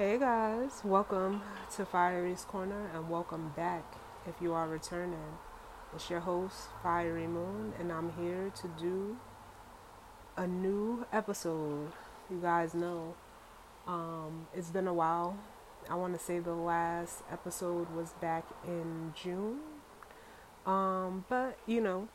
Hey guys, welcome to Fiery's Corner and welcome back if you are returning. It's your host, Fiery Moon, and I'm here to do a new episode. You guys know um, it's been a while. I want to say the last episode was back in June. Um, but you know,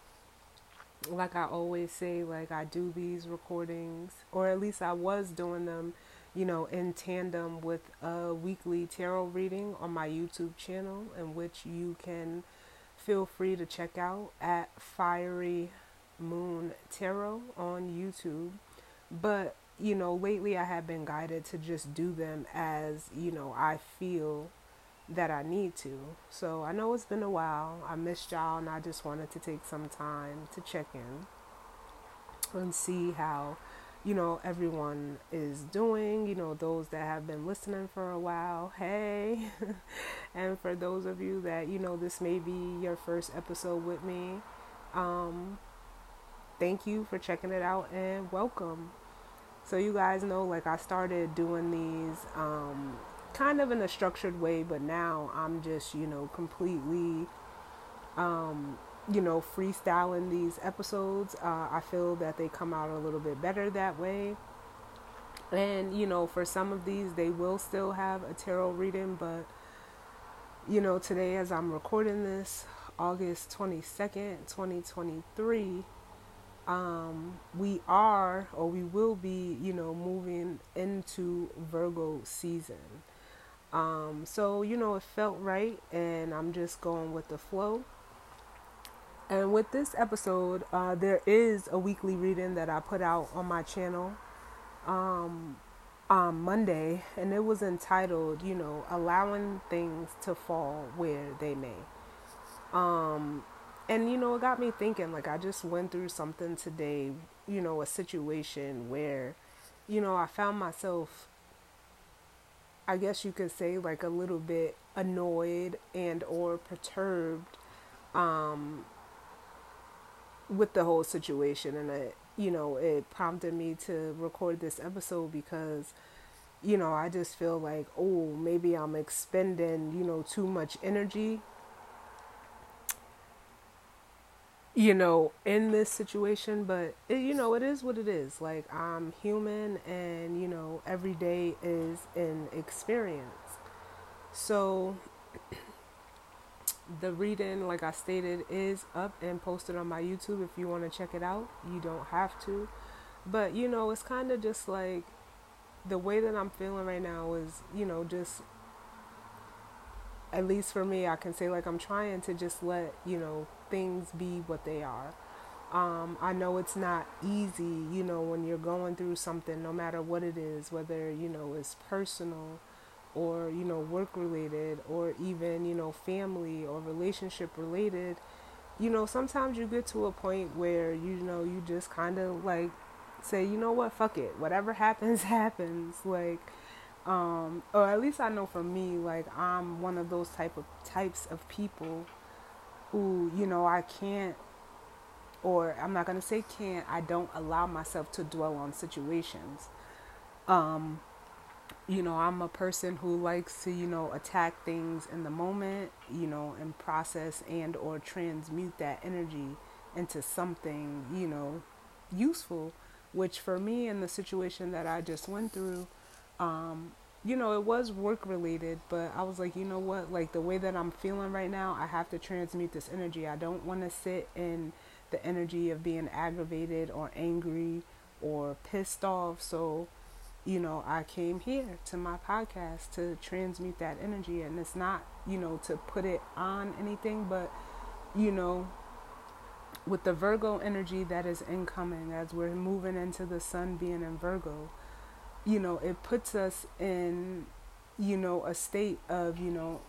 like I always say, like I do these recordings, or at least I was doing them you know, in tandem with a weekly tarot reading on my YouTube channel, in which you can feel free to check out at Fiery Moon Tarot on YouTube. But, you know, lately I have been guided to just do them as, you know, I feel that I need to. So I know it's been a while. I missed y'all and I just wanted to take some time to check in and see how you know, everyone is doing, you know, those that have been listening for a while, hey. and for those of you that, you know, this may be your first episode with me, um, thank you for checking it out and welcome. So, you guys know, like, I started doing these um, kind of in a structured way, but now I'm just, you know, completely um, you know, freestyling these episodes. Uh, I feel that they come out a little bit better that way. And, you know, for some of these, they will still have a tarot reading, but, you know, today as I'm recording this, August 22nd, 2023, um, we are or we will be, you know, moving into Virgo season. Um, so, you know, it felt right, and I'm just going with the flow. And with this episode, uh, there is a weekly reading that I put out on my channel um, on Monday, and it was entitled, you know, Allowing Things to Fall Where They May. Um, and, you know, it got me thinking, like, I just went through something today, you know, a situation where, you know, I found myself, I guess you could say, like, a little bit annoyed and or perturbed um, with the whole situation and it you know it prompted me to record this episode because you know I just feel like oh maybe I'm expending you know too much energy you know in this situation. But it, you know it is what it is. Like I'm human and you know every day is an experience. So the reading, like I stated, is up and posted on my YouTube if you want to check it out. You don't have to. But, you know, it's kind of just like the way that I'm feeling right now is, you know, just at least for me, I can say like I'm trying to just let, you know, things be what they are. Um, I know it's not easy, you know, when you're going through something, no matter what it is, whether, you know, it's personal or you know work related or even you know family or relationship related you know sometimes you get to a point where you know you just kind of like say you know what? Fuck it. Whatever happens happens. Like um or at least I know for me like I'm one of those type of types of people who you know I can't or I'm not going to say can't I don't allow myself to dwell on situations. Um you know, I'm a person who likes to, you know, attack things in the moment, you know, and process and or transmute that energy into something, you know, useful, which for me in the situation that I just went through, um, you know, it was work related, but I was like, you know what, like the way that I'm feeling right now, I have to transmute this energy. I don't want to sit in the energy of being aggravated or angry or pissed off. So, you know, I came here to my podcast to transmute that energy. And it's not, you know, to put it on anything, but, you know, with the Virgo energy that is incoming as we're moving into the sun being in Virgo, you know, it puts us in, you know, a state of, you know,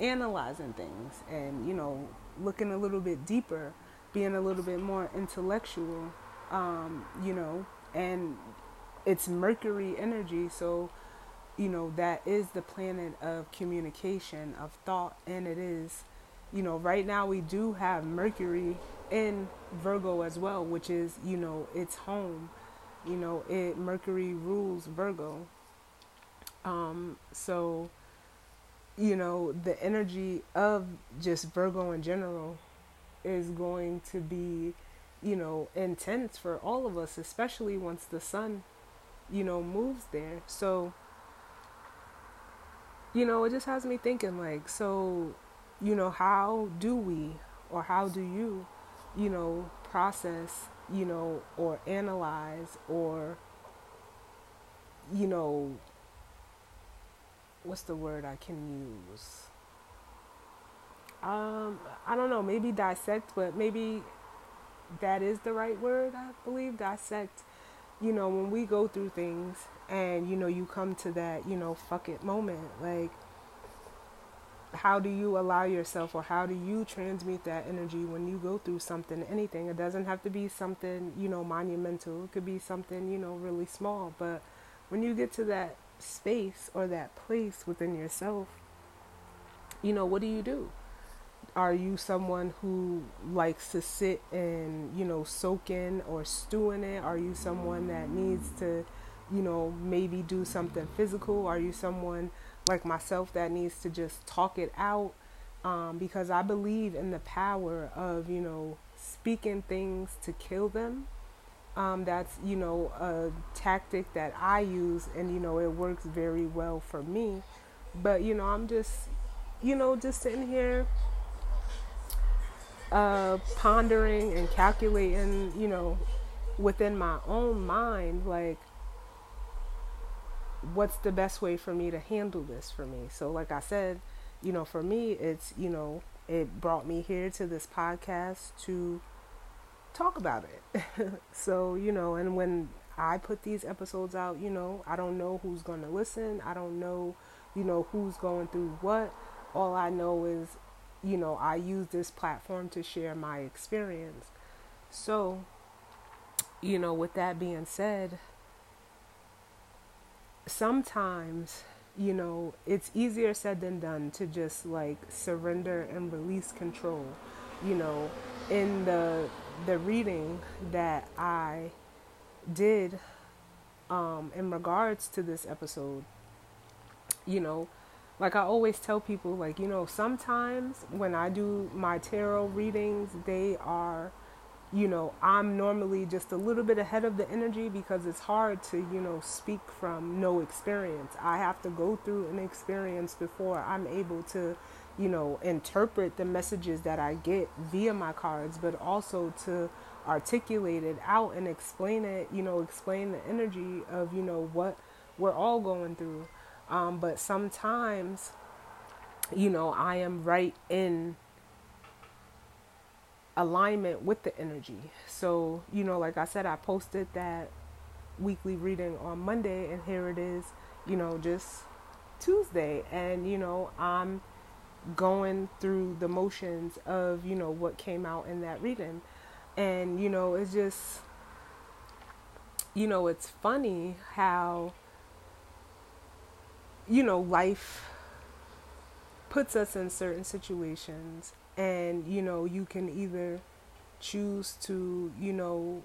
analyzing things and, you know, looking a little bit deeper, being a little bit more intellectual, um, you know, and it's Mercury energy, so you know that is the planet of communication, of thought, and it is, you know, right now we do have Mercury in Virgo as well, which is you know its home. You know, it Mercury rules Virgo, Um, so, you know, the energy of just Virgo in general is going to be, you know, intense for all of us, especially once the sun, you know, moves there. So, you know, it just has me thinking like, so, you know, how do we or how do you, you know, process, you know, or analyze or, you know, what's the word I can use? Um, I don't know, maybe dissect, but maybe that is the right word, I believe, dissect. You know, when we go through things and, you know, you come to that, you know, fuck it moment, like, how do you allow yourself or how do you transmute that energy when you go through something, anything? It doesn't have to be something, you know, monumental. It could be something, you know, really small. But when you get to that space or that place within yourself, you know, what do you do? Are you someone who likes to sit and, you know, soak in or stew in it? Are you someone that needs to, you know, maybe do something physical? Are you someone like myself that needs to just talk it out? Um, because I believe in the power of, you know, speaking things to kill them um, that's you know a tactic that I use, and you know it works very well for me. But you know I'm just you know just sitting here uh, pondering and calculating, you know, within my own mind, like what's the best way for me to handle this for me. So like I said, you know, for me it's you know it brought me here to this podcast to talk about it. so, you know, and when I put these episodes out, you know, I don't know who's going to listen. I don't know, you know, who's going through what. All I know is, you know, I use this platform to share my experience. So, you know, with that being said, sometimes, you know, it's easier said than done to just like surrender and release control. You know, in the the reading that I did um, in regards to this episode, you know, like I always tell people, like, you know, sometimes when I do my tarot readings, they are, you know, I'm normally just a little bit ahead of the energy because it's hard to, you know, speak from no experience. I have to go through an experience before I'm able to you know, interpret the messages that I get via my cards, but also to articulate it out and explain it, you know, explain the energy of, you know, what we're all going through. Um, but sometimes, you know, I am right in alignment with the energy. So, you know, like I said, I posted that weekly reading on Monday, and here it is, you know, just Tuesday. And, you know, I'm going through the motions of you know what came out in that reading and you know it's just you know it's funny how you know life puts us in certain situations and you know you can either choose to you know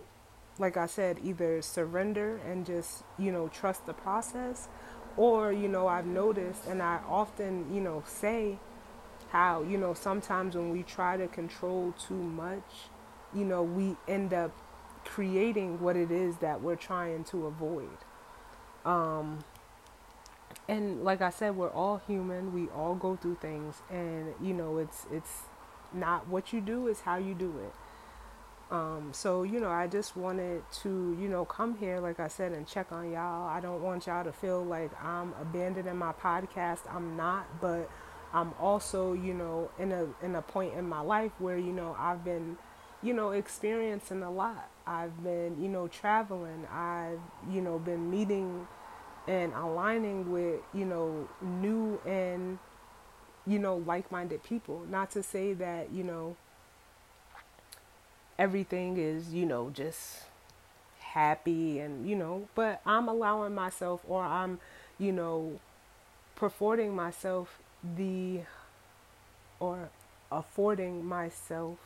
like i said either surrender and just you know trust the process or you know i've noticed and i often you know say how you know sometimes when we try to control too much you know we end up creating what it is that we're trying to avoid. Um and like i said we're all human we all go through things and you know it's it's not what you do is how you do it um, so you know, I just wanted to you know come here, like I said, and check on y'all. I don't want y'all to feel like I'm abandoning my podcast. I'm not, but I'm also, you know, in a in a point in my life where, you know, I've been, you know, experiencing a lot. I've been, you know, traveling. I've, you know, been meeting and aligning with, you know, new and you know, like-minded people. Not to say that, you know, everything is, you know, just happy and, you know, but I'm allowing myself or I'm, you know, purporting myself the or affording myself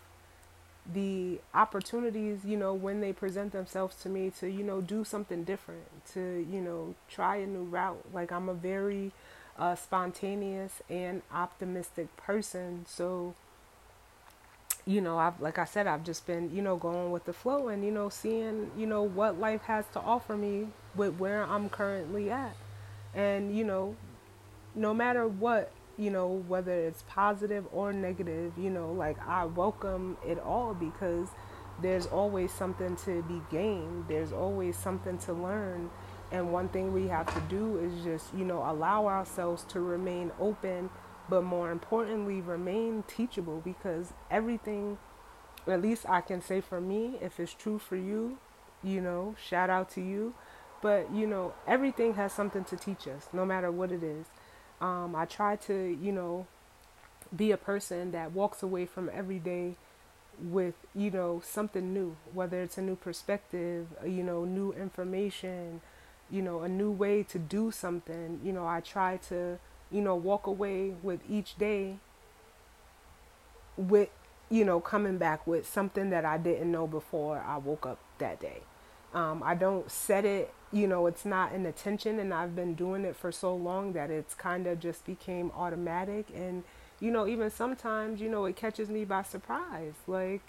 the opportunities, you know, when they present themselves to me to, you know, do something different, to, you know, try a new route. Like I'm a very uh, spontaneous and optimistic person. So, you know, I've, like I said, I've just been, you know, going with the flow and, you know, seeing, you know, what life has to offer me with where I'm currently at. And, you know, no matter what you know, whether it's positive or negative, you know, like I welcome it all because there's always something to be gained, there's always something to learn. And one thing we have to do is just, you know, allow ourselves to remain open, but more importantly, remain teachable because everything, at least I can say for me, if it's true for you, you know, shout out to you. But, you know, everything has something to teach us, no matter what it is. Um, I try to, you know, be a person that walks away from every day with, you know, something new, whether it's a new perspective, uh, you know, new information, you know, a new way to do something. You know, I try to, you know, walk away with each day with, you know, coming back with something that I didn't know before I woke up that day. Um, I don't set it, you know, it's not an attention, and I've been doing it for so long that it's kind of just became automatic. And, you know, even sometimes, you know, it catches me by surprise. Like,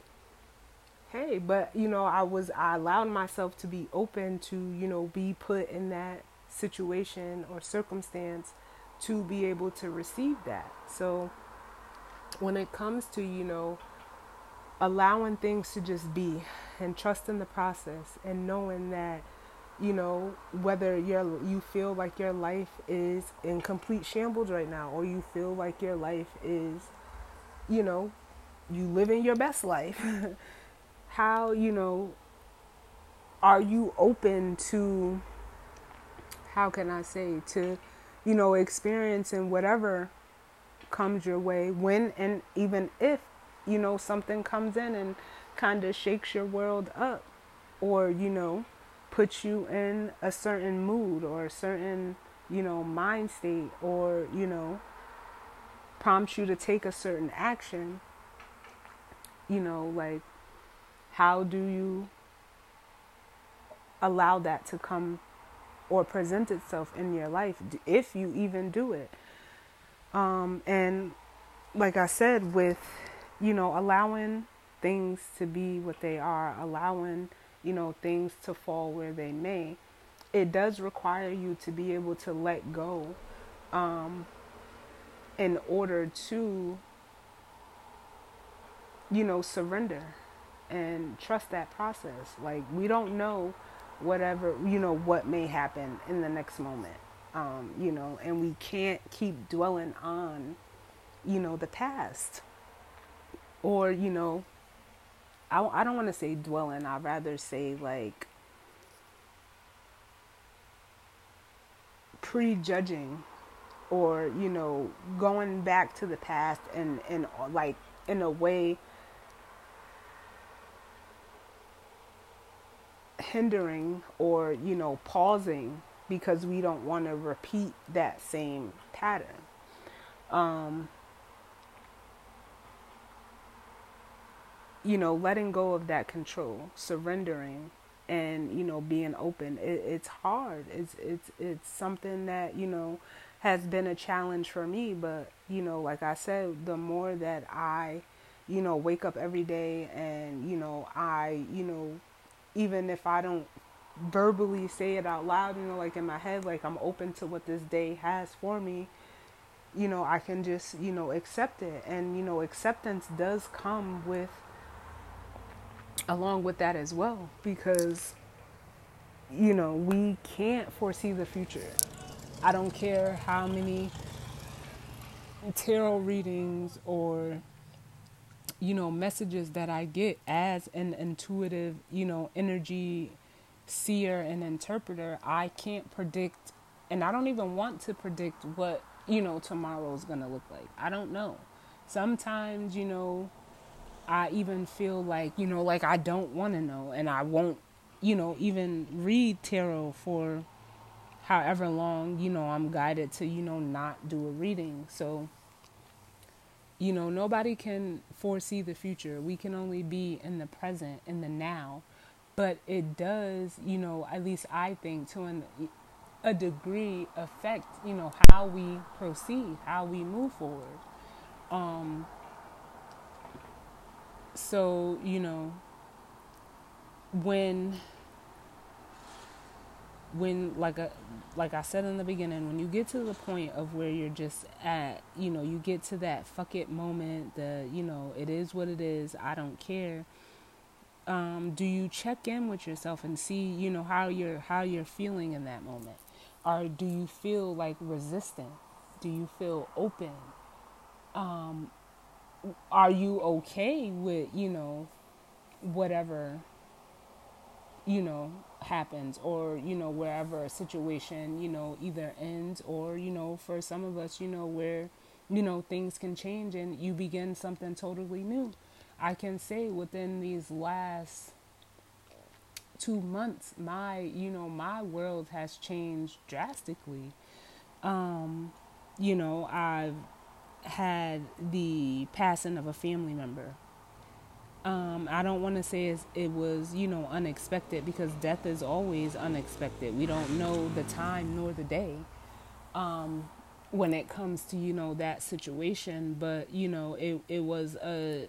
hey, but, you know, I was, I allowed myself to be open to, you know, be put in that situation or circumstance to be able to receive that. So, when it comes to, you know, allowing things to just be and trusting the process and knowing that you know whether you're you feel like your life is in complete shambles right now or you feel like your life is you know you living your best life how you know are you open to how can i say to you know experiencing whatever comes your way when and even if you know, something comes in and kind of shakes your world up or, you know, puts you in a certain mood or a certain, you know, mind state or, you know, prompts you to take a certain action, you know, like how do you allow that to come or present itself in your life if you even do it? Um, and like I said, with you know, allowing things to be what they are, allowing, you know, things to fall where they may, it does require you to be able to let go um, in order to, you know, surrender and trust that process. Like, we don't know whatever, you know, what may happen in the next moment, um, you know, and we can't keep dwelling on, you know, the past or you know I, I don't want to say dwelling i'd rather say like prejudging or you know going back to the past and and like in a way hindering or you know pausing because we don't want to repeat that same pattern. Um you know, letting go of that control, surrendering, and you know, being open. It, it's hard. It's it's it's something that you know has been a challenge for me. But you know, like I said, the more that I, you know, wake up every day, and you know, I, you know, even if I don't verbally say it out loud, you know, like in my head, like I'm open to what this day has for me you know, I can just, you know, accept it. And, you know, acceptance does come with along with that as well because you know we can't foresee the future. I don't care how many tarot readings or you know messages that i get as an intuitive you know energy seer and interpreter i can't predict and i don't even want to predict what you know tomorrow is going to look like. I don't know. Sometimes you know I even feel like, you know, like I don't want to know and I won't, you know, even read tarot for however long, you know, I'm guided to, you know, not do a reading. So, You know, nobody can foresee the future. We can only be in the present, in the now. But it does, you know, at least I think to an, a degree affect, you know, how we proceed, how we move forward. Um, so, you know, when when like a like I said in the beginning, when you get to the point of where you're just at, you know, you get to that fuck it moment, the you know, it is what it is, I don't care. Um, do you check in with yourself and see, you know, how you're how you're feeling in that moment? Or do you feel like resistant? Do you feel open? Um, are you okay with, you know, whatever you know happens or you know wherever a situation you know either ends or you know for some of us you know where you know things can change and you begin something totally new. I can say within these last two months my you know my world has changed drastically. Um you know i've had the passing of a family member um, I don't want to say it was, you know, unexpected because death is always unexpected. We don't know the time nor the day um, when it comes to, you know, that situation. But, you know, it, it was a,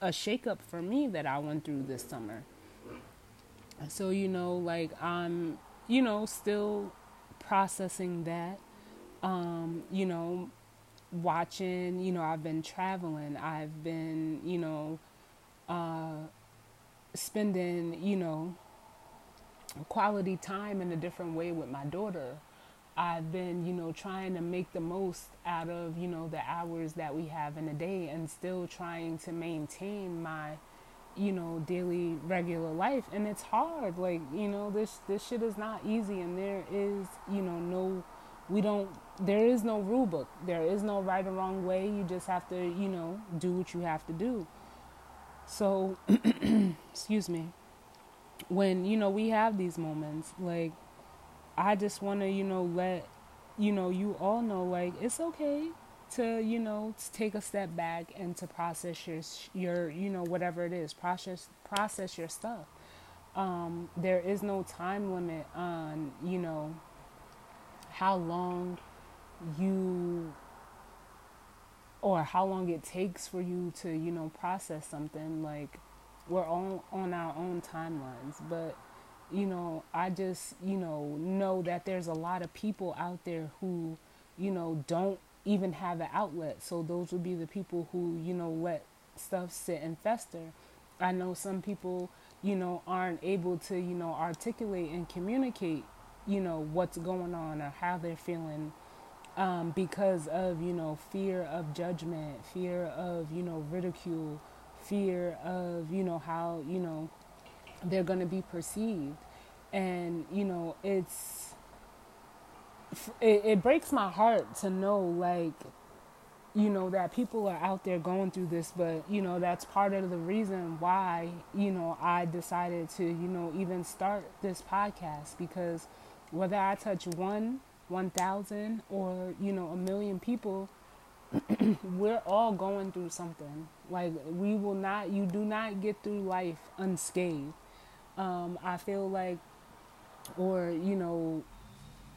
a shakeup for me that I went through this summer. So, you know, like I'm, you know, still processing that. Um, you know, watching, you know, I've been traveling, I've been, you know, uh, spending, you know, quality time in a different way with my daughter. I've been, you know, trying to make the most out of, you know, the hours that we have in a day and still trying to maintain my, you know, daily regular life. And it's hard. Like, you know, this this shit is not easy and there is, you know, no we don't there is no rule book. There is no right or wrong way. You just have to, you know, do what you have to do. So, excuse me. When, you know, we have these moments, like, I just want to, you know, let, you know, you all know, like, it's okay to, you know, to take a step back and to process your, your, you know, whatever it is, process, process your stuff. Um, there is no time limit on, you know, how long you or how long it takes for you to you know process something like we're all on our own timelines. But you know i just you know know that there's a lot of people out there who you know don't even have an outlet. So those would be the people who you know let stuff sit and fester. I know some people you know aren't able to you know articulate and communicate you know what's going on or how they're feeling um, because of you know fear of judgment, fear of you know ridicule, fear of you know how you know they're going to be perceived, and you know it's it, it breaks my heart to know like you know that people are out there going through this but you know that's part of the reason why you know I decided to you know even start this podcast because whether I touch one 1,000 or, you know, a million people, we're all going through something. Like, we will not, you do not get through life unscathed. Um, I feel like, or, you know,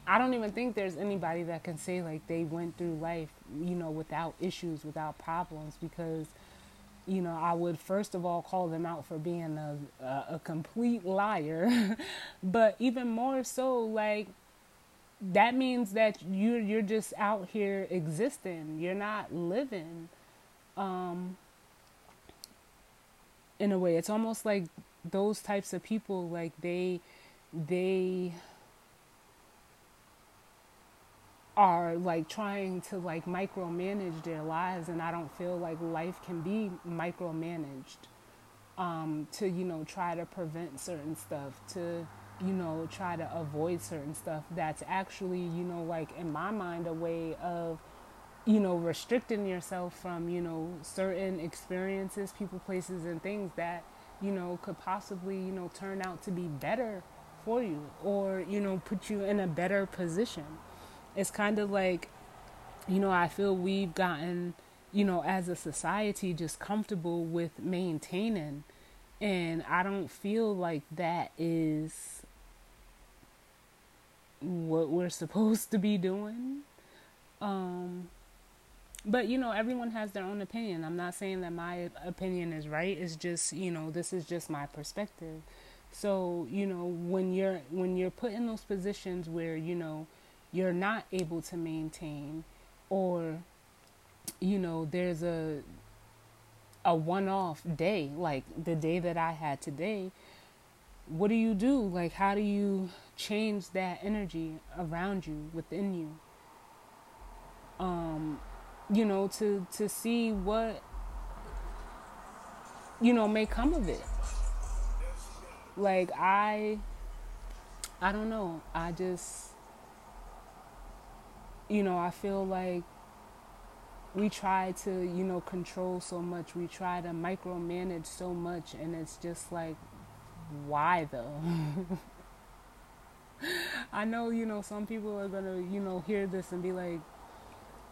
I don't even think there's anybody that can say like they went through life, you know, without issues, without problems, because, you know, I would first of all call them out for being a, a, a complete liar, but even more so, like, that means that you're you're just out here existing. You're not living. Um, in a way, it's almost like those types of people, like they they are like trying to like micromanage their lives and I don't feel like life can be micromanaged um, to you know try to prevent certain stuff to you know, try to avoid certain stuff that's actually, you know, like in my mind, a way of, you know, restricting yourself from, you know, certain experiences, people, places, and things that, you know, could possibly, you know, turn out to be better for you or, you know, put you in a better position. It's kind of like, you know, I feel we've gotten you know, as a society, just comfortable with maintaining. And I don't feel like that is what we're supposed to be doing. Um, but you know, everyone has their own opinion. I'm not saying that my opinion is right. It's just you know, this is just my perspective. So you know, when you're when you're put in those positions where you know you're not able to maintain, or you know, there's a a one-off day like the day that I had today. What do you do? Like, how do you change that energy around you, within you? Um, you know, to to see what you know may come of it. Like I I don't know. I just you know, I feel like we try to, you know, control so much. We try to micromanage so much and it's just like why though? I know, you know, some people are going to, you know, hear this and be like,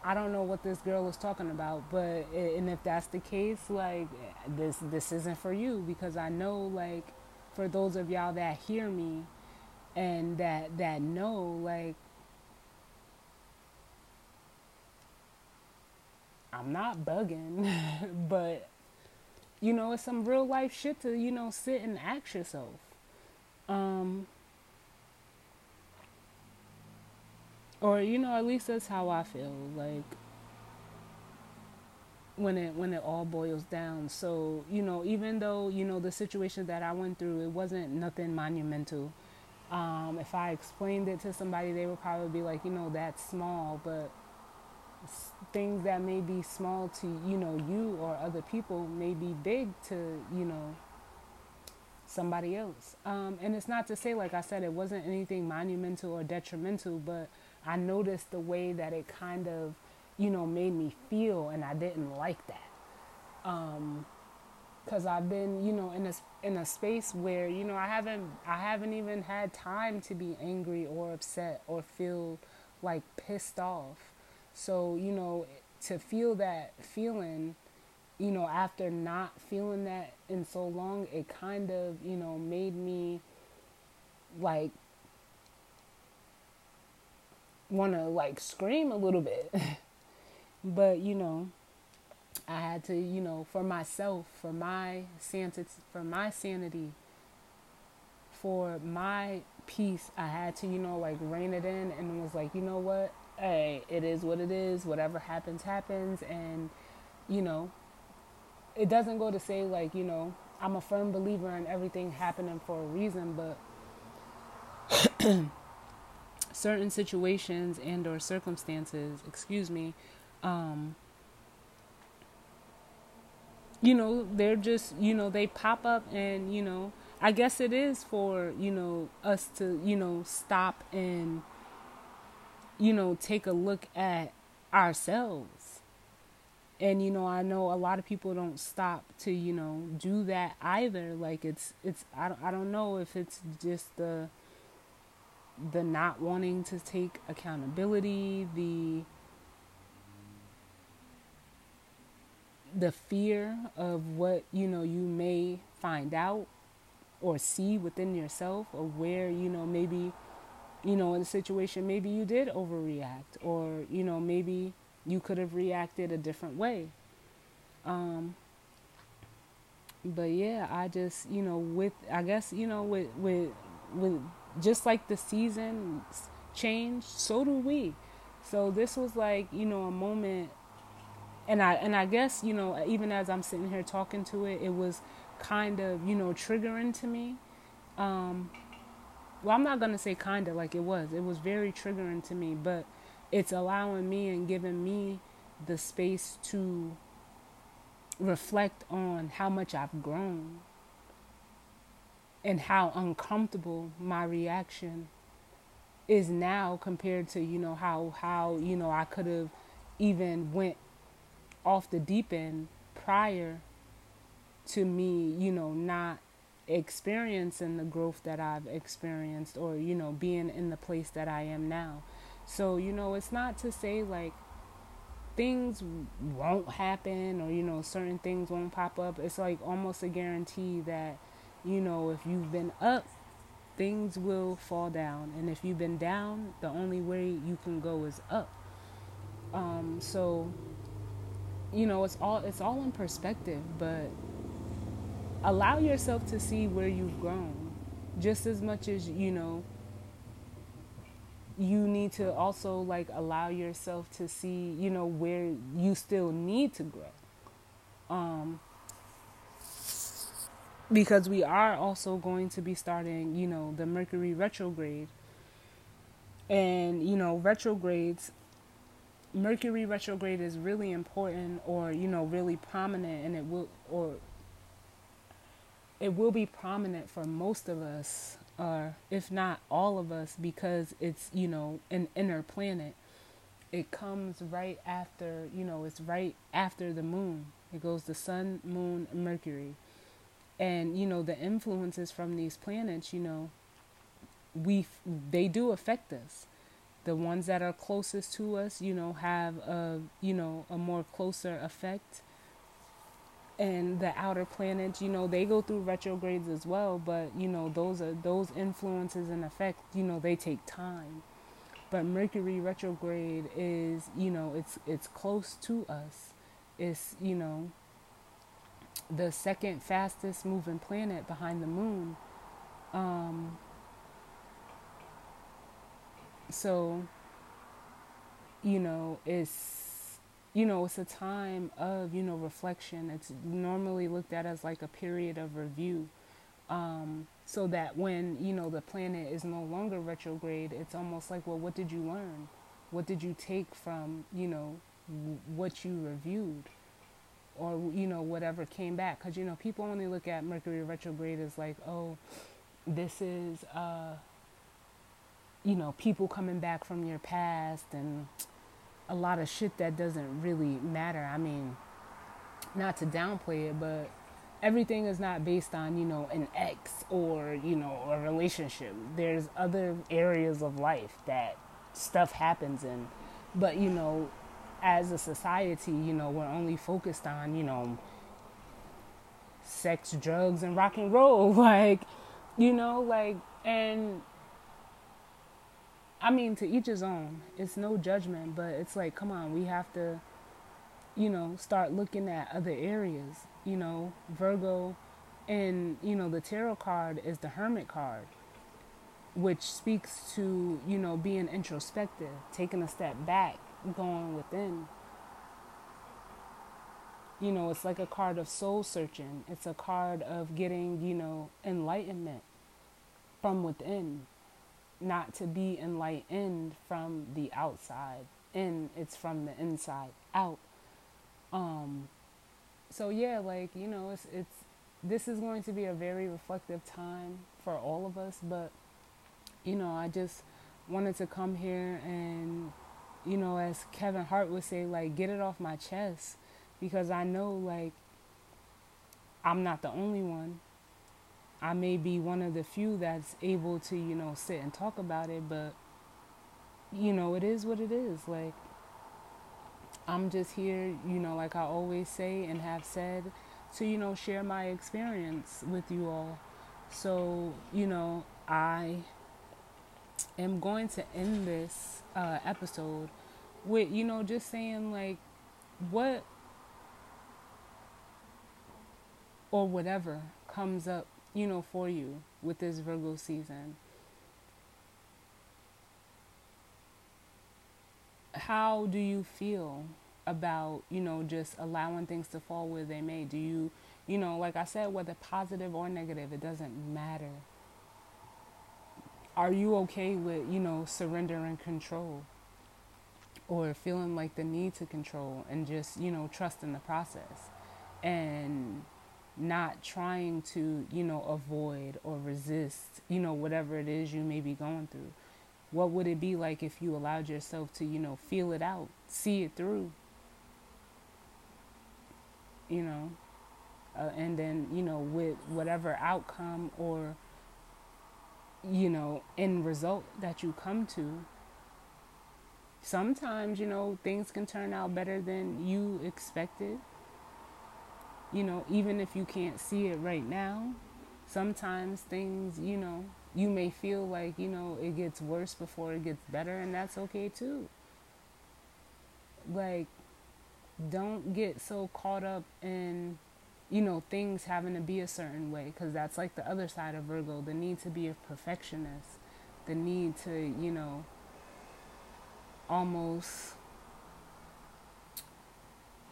I don't know what this girl is talking about, but and if that's the case, like this this isn't for you because I know like for those of y'all that hear me and that that know like I'm not bugging, but you know, it's some real life shit to, you know, sit and ask yourself. Um or you know at least that's how i feel like when it when it all boils down so you know even though you know the situation that i went through it wasn't nothing monumental um, if i explained it to somebody they would probably be like you know that's small but things that may be small to you know you or other people may be big to you know somebody else um, and it's not to say like i said it wasn't anything monumental or detrimental but I noticed the way that it kind of, you know, made me feel, and I didn't like that. Um, because I've been, you know, in a in a space where, you know, I haven't I haven't even had time to be angry or upset or feel like pissed off. So, you know, to feel that feeling, you know, after not feeling that in so long, it kind of, you know, made me like want to like scream a little bit. but, you know, I had to, you know, for myself, for my sanity, for my sanity, for my peace, I had to, you know, like rein it in and was like, you know what? Hey, it is what it is. Whatever happens, happens. And, you know, it doesn't go to say like, you know, I'm a firm believer in everything happening for a reason, but certain situations and or circumstances, excuse me, um, you know, they're just, you know, they pop up and, you know, I guess it is for, you know, us to, you know, stop and, you know, take a look at ourselves. And, you know, I know a lot of people don't stop to, you know, do that either. Like it's, it's, I don't, I don't know if it's just the, the not wanting to take accountability, the the fear of what you know you may find out or see within yourself or where you know maybe you know in a situation maybe you did overreact or you know maybe you could have reacted a different way um but yeah i just you know with i guess you know with with with just like the seasons change, so do we. So this was like, you know, a moment and I and I guess, you know, even as I'm sitting here talking to it, it was kind of, you know, triggering to me. Um well, I'm not going to say kind of like it was. It was very triggering to me, but it's allowing me and giving me the space to reflect on how much I've grown and how uncomfortable my reaction is now compared to you know how how you know I could have even went off the deep end prior to me you know not experiencing the growth that I've experienced or you know being in the place that I am now. So you know it's not to say like things won't happen or you know certain things won't pop up. It's like almost a guarantee that you know if you've been up things will fall down. And if you've been down the only way you can go is up. Um, so you know it's all it's all in perspective but allow yourself to see where you've grown. Just as much as you know you need to also like allow yourself to see you know where you still need to grow. Um because we are also going to be starting you know the mercury retrograde. And you know retrogrades mercury retrograde is really important or you know really prominent and it will or it will be prominent for most of us or if not all of us because it's you know an inner planet. It comes right after you know it's right after the moon. It goes the sun moon mercury. And you know the influences from these planets you know we they do affect us. The ones that are closest to us you know have a you know a more closer effect and the outer planets, you know, they go through retrogrades as well, but you know, those are those influences and effect, you know, they take time. But Mercury retrograde is, you know, it's it's close to us. It's, you know, the second fastest moving planet behind the moon. Um so you know, it's you know, it's a time of, you know, reflection. It's normally looked at as like a period of review. Um, so that when, you know, the planet is no longer retrograde, it's almost like, well, what did you learn? What did you take from, you know, w- what you reviewed? Or, you know, whatever came back. Because, you know, people only look at Mercury retrograde as like, oh, this is, uh, you know, people coming back from your past and a lot of shit that doesn't really matter. I mean, not to downplay it, but everything is not based on, you know, an ex or, you know, a relationship. There's other areas of life that stuff happens in. But, you know, as a society, you know, we're only focused on, you know, sex, drugs, and rock and roll. Like, you know, like, and I mean, to each his own. It's no judgment, but it's like, come on, we have to, you know, start looking at other areas. You know, Virgo, and you know, the tarot card is the Hermit card, which speaks to you know being introspective, taking a step back, going within. You know, it's like a card of soul searching. It's a card of getting, you know, enlightenment from within not to be enlightened from the outside in it's from the inside out. Um so yeah like you know it's it's this is going to be a very reflective time for all of us but you know i just wanted to come here and you know as kevin hart would say like get it off my chest because i know like i'm not the only one I may be one of the few that's able to, you know, sit and talk about it, but you know, it is what it is. Like I'm just here, you know, like I always say and have said, to, you know, share my experience with you all. So, you know, I am going to end this uh, episode with, you know, just saying like what or whatever comes up you know, for you with this Virgo season. How do you feel about, you know, just allowing things to fall where they may? Do you, you know, like I said, whether positive or negative, it doesn't matter. Are you okay with, you know, surrender and control? Or feeling like the need to control and just, you know, trust in the process? And not trying to, you know, avoid or resist, you know, whatever it is you may be going through. What would it be like if you allowed yourself to, you know, feel it out, see it through? You know, uh, and then, you know, with whatever outcome or, you know, end result that you come to, sometimes, you know, things can turn out better than you expected. You know, even if you can't see it right now, sometimes things, you know, you may feel like, you know, it gets worse before it gets better, and that's okay too. Like, don't get so caught up in, you know, things having to be a certain way, because that's like the other side of Virgo the need to be a perfectionist, the need to, you know, almost,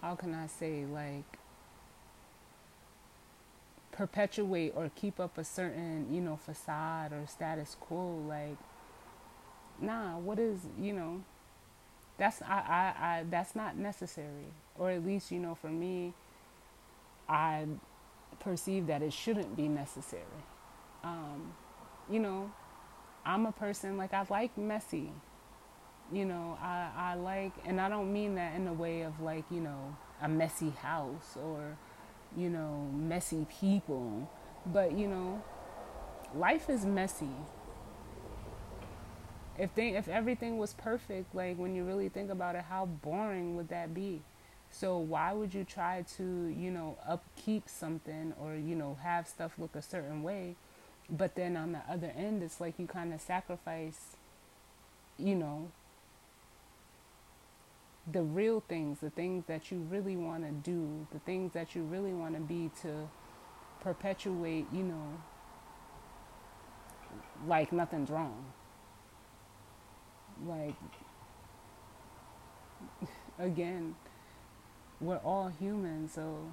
how can I say, like, perpetuate or keep up a certain, you know, facade or status quo. Like, nah, what is, you know, that's I, I, I that's not necessary. Or at least, you know, for me, I perceive that it shouldn't be necessary. Um, you know, I'm a person like I like messy. You know, I, I like and I don't mean that in a way of like, you know, a messy house or you know, messy people. But, you know, life is messy. If they, if everything was perfect, like when you really think about it, how boring would that be? So why would you try to, you know, upkeep something or, you know, have stuff look a certain way? But then on the other end, it's like you kind of sacrifice, you know, the real things, the things that you really want to do, the things that you really want to be to perpetuate, you know, like nothing's wrong. Like, again, we're all human, so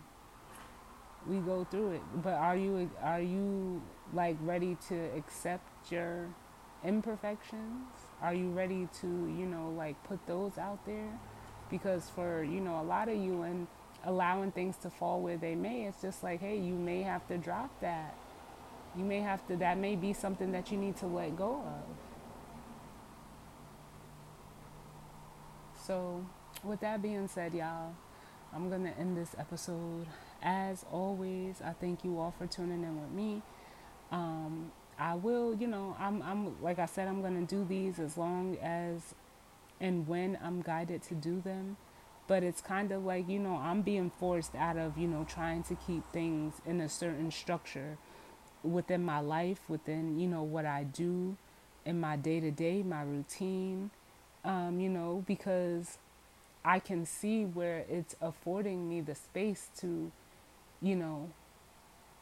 we go through it. But are you are you like ready to accept your imperfections? Are you ready to, you know, like put those out there? Because for you know a lot of you and allowing things to fall where they may it's just like hey you may have to drop that. You may have to that may be something that you need to let go of. So with that being said y'all i'm gonna end this episode. As always i thank you all for tuning in with me. Um, I will, you know, I'm, I'm, like I said, I'm to do these as long as and when I'm guided to do them. But it's kind of like, you know, I'm being forced out of, you know, trying to keep things in a certain structure within my life, within, you know, what I do in my day to day, my routine, um, you know, because I can see where it's affording me the space to, you know,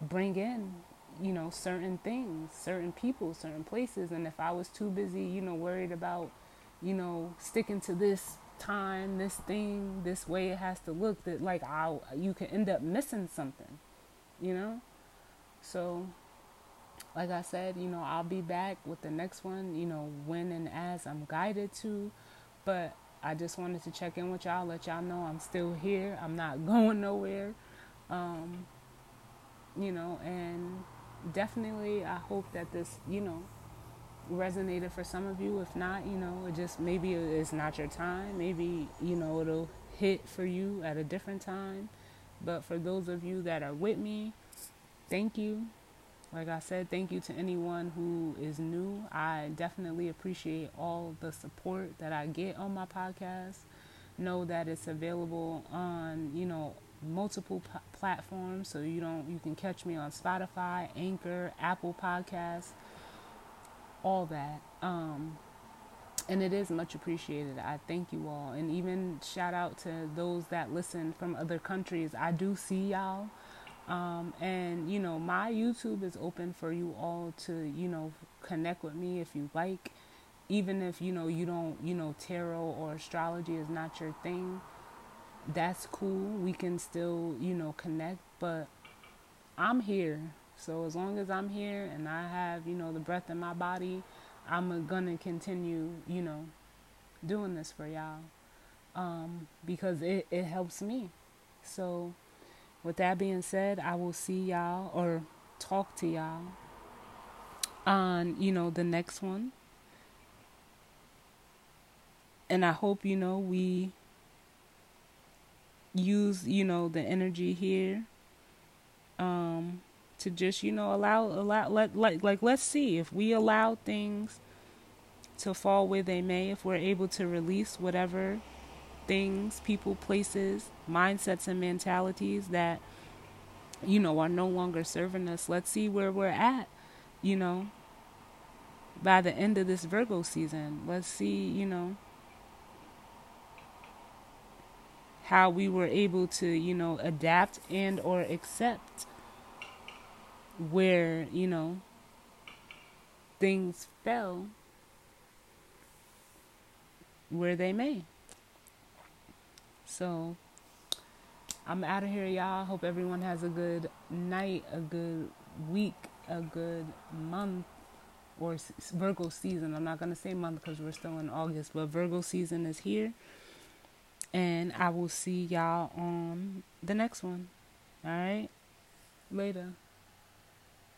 bring in, you know, certain things, certain people, certain places. And if I was too busy, you know, worried about you know, sticking to this time, this thing, this way it has to look that like I you can end up missing something, you know? So like I said, you know, I'll be back with the next one, you know, when and as I'm guided to, but I just wanted to check in with y'all, let y'all know I'm still here. I'm not going nowhere. Um, you know, and definitely I hope that this, you know, resonated for some of you. If not, you know, it just maybe it's not your time. Maybe, you know, it'll hit for you at a different time. But for those of you that are with me, thank you. Like I said, thank you to anyone who is new. I definitely appreciate all the support that I get on my podcast. Know that it's available on, you know, multiple p- platforms so you don't you can catch me on Spotify, Anchor, Apple Podcasts all that. Um, and it is much appreciated. I thank you all. And even shout out to those that listen from other countries. I do see y'all. Um, and, you know, my YouTube is open for you all to, you know, connect with me if you like. Even if, you know, you don't, you know, tarot or astrology is not your thing, that's cool. We can still, you know, connect. But I'm here so as long as I'm here and I have, you know, the breath in my body, I'm gonna continue, you know, doing this for y'all. Um, because it, it helps me. So with that being said, I will see y'all or talk to y'all on, you know, the next one. And I hope, you know, we use, you know, the energy here. Um, to just you know allow allow let like like let's see if we allow things to fall where they may, if we're able to release whatever things, people, places, mindsets, and mentalities that, you know, are no longer serving us, let's see where we're at, you know, by the end of this Virgo season. Let's see, you know, how we were able to, you know, adapt and or accept where, you know, things fell where they may. So I'm out of here, y'all. Hope everyone has a good night, a good week, a good month, or Virgo season. I'm not going to say month because we're still in August, but Virgo season is here. And I will see y'all on the next one. All right? Later.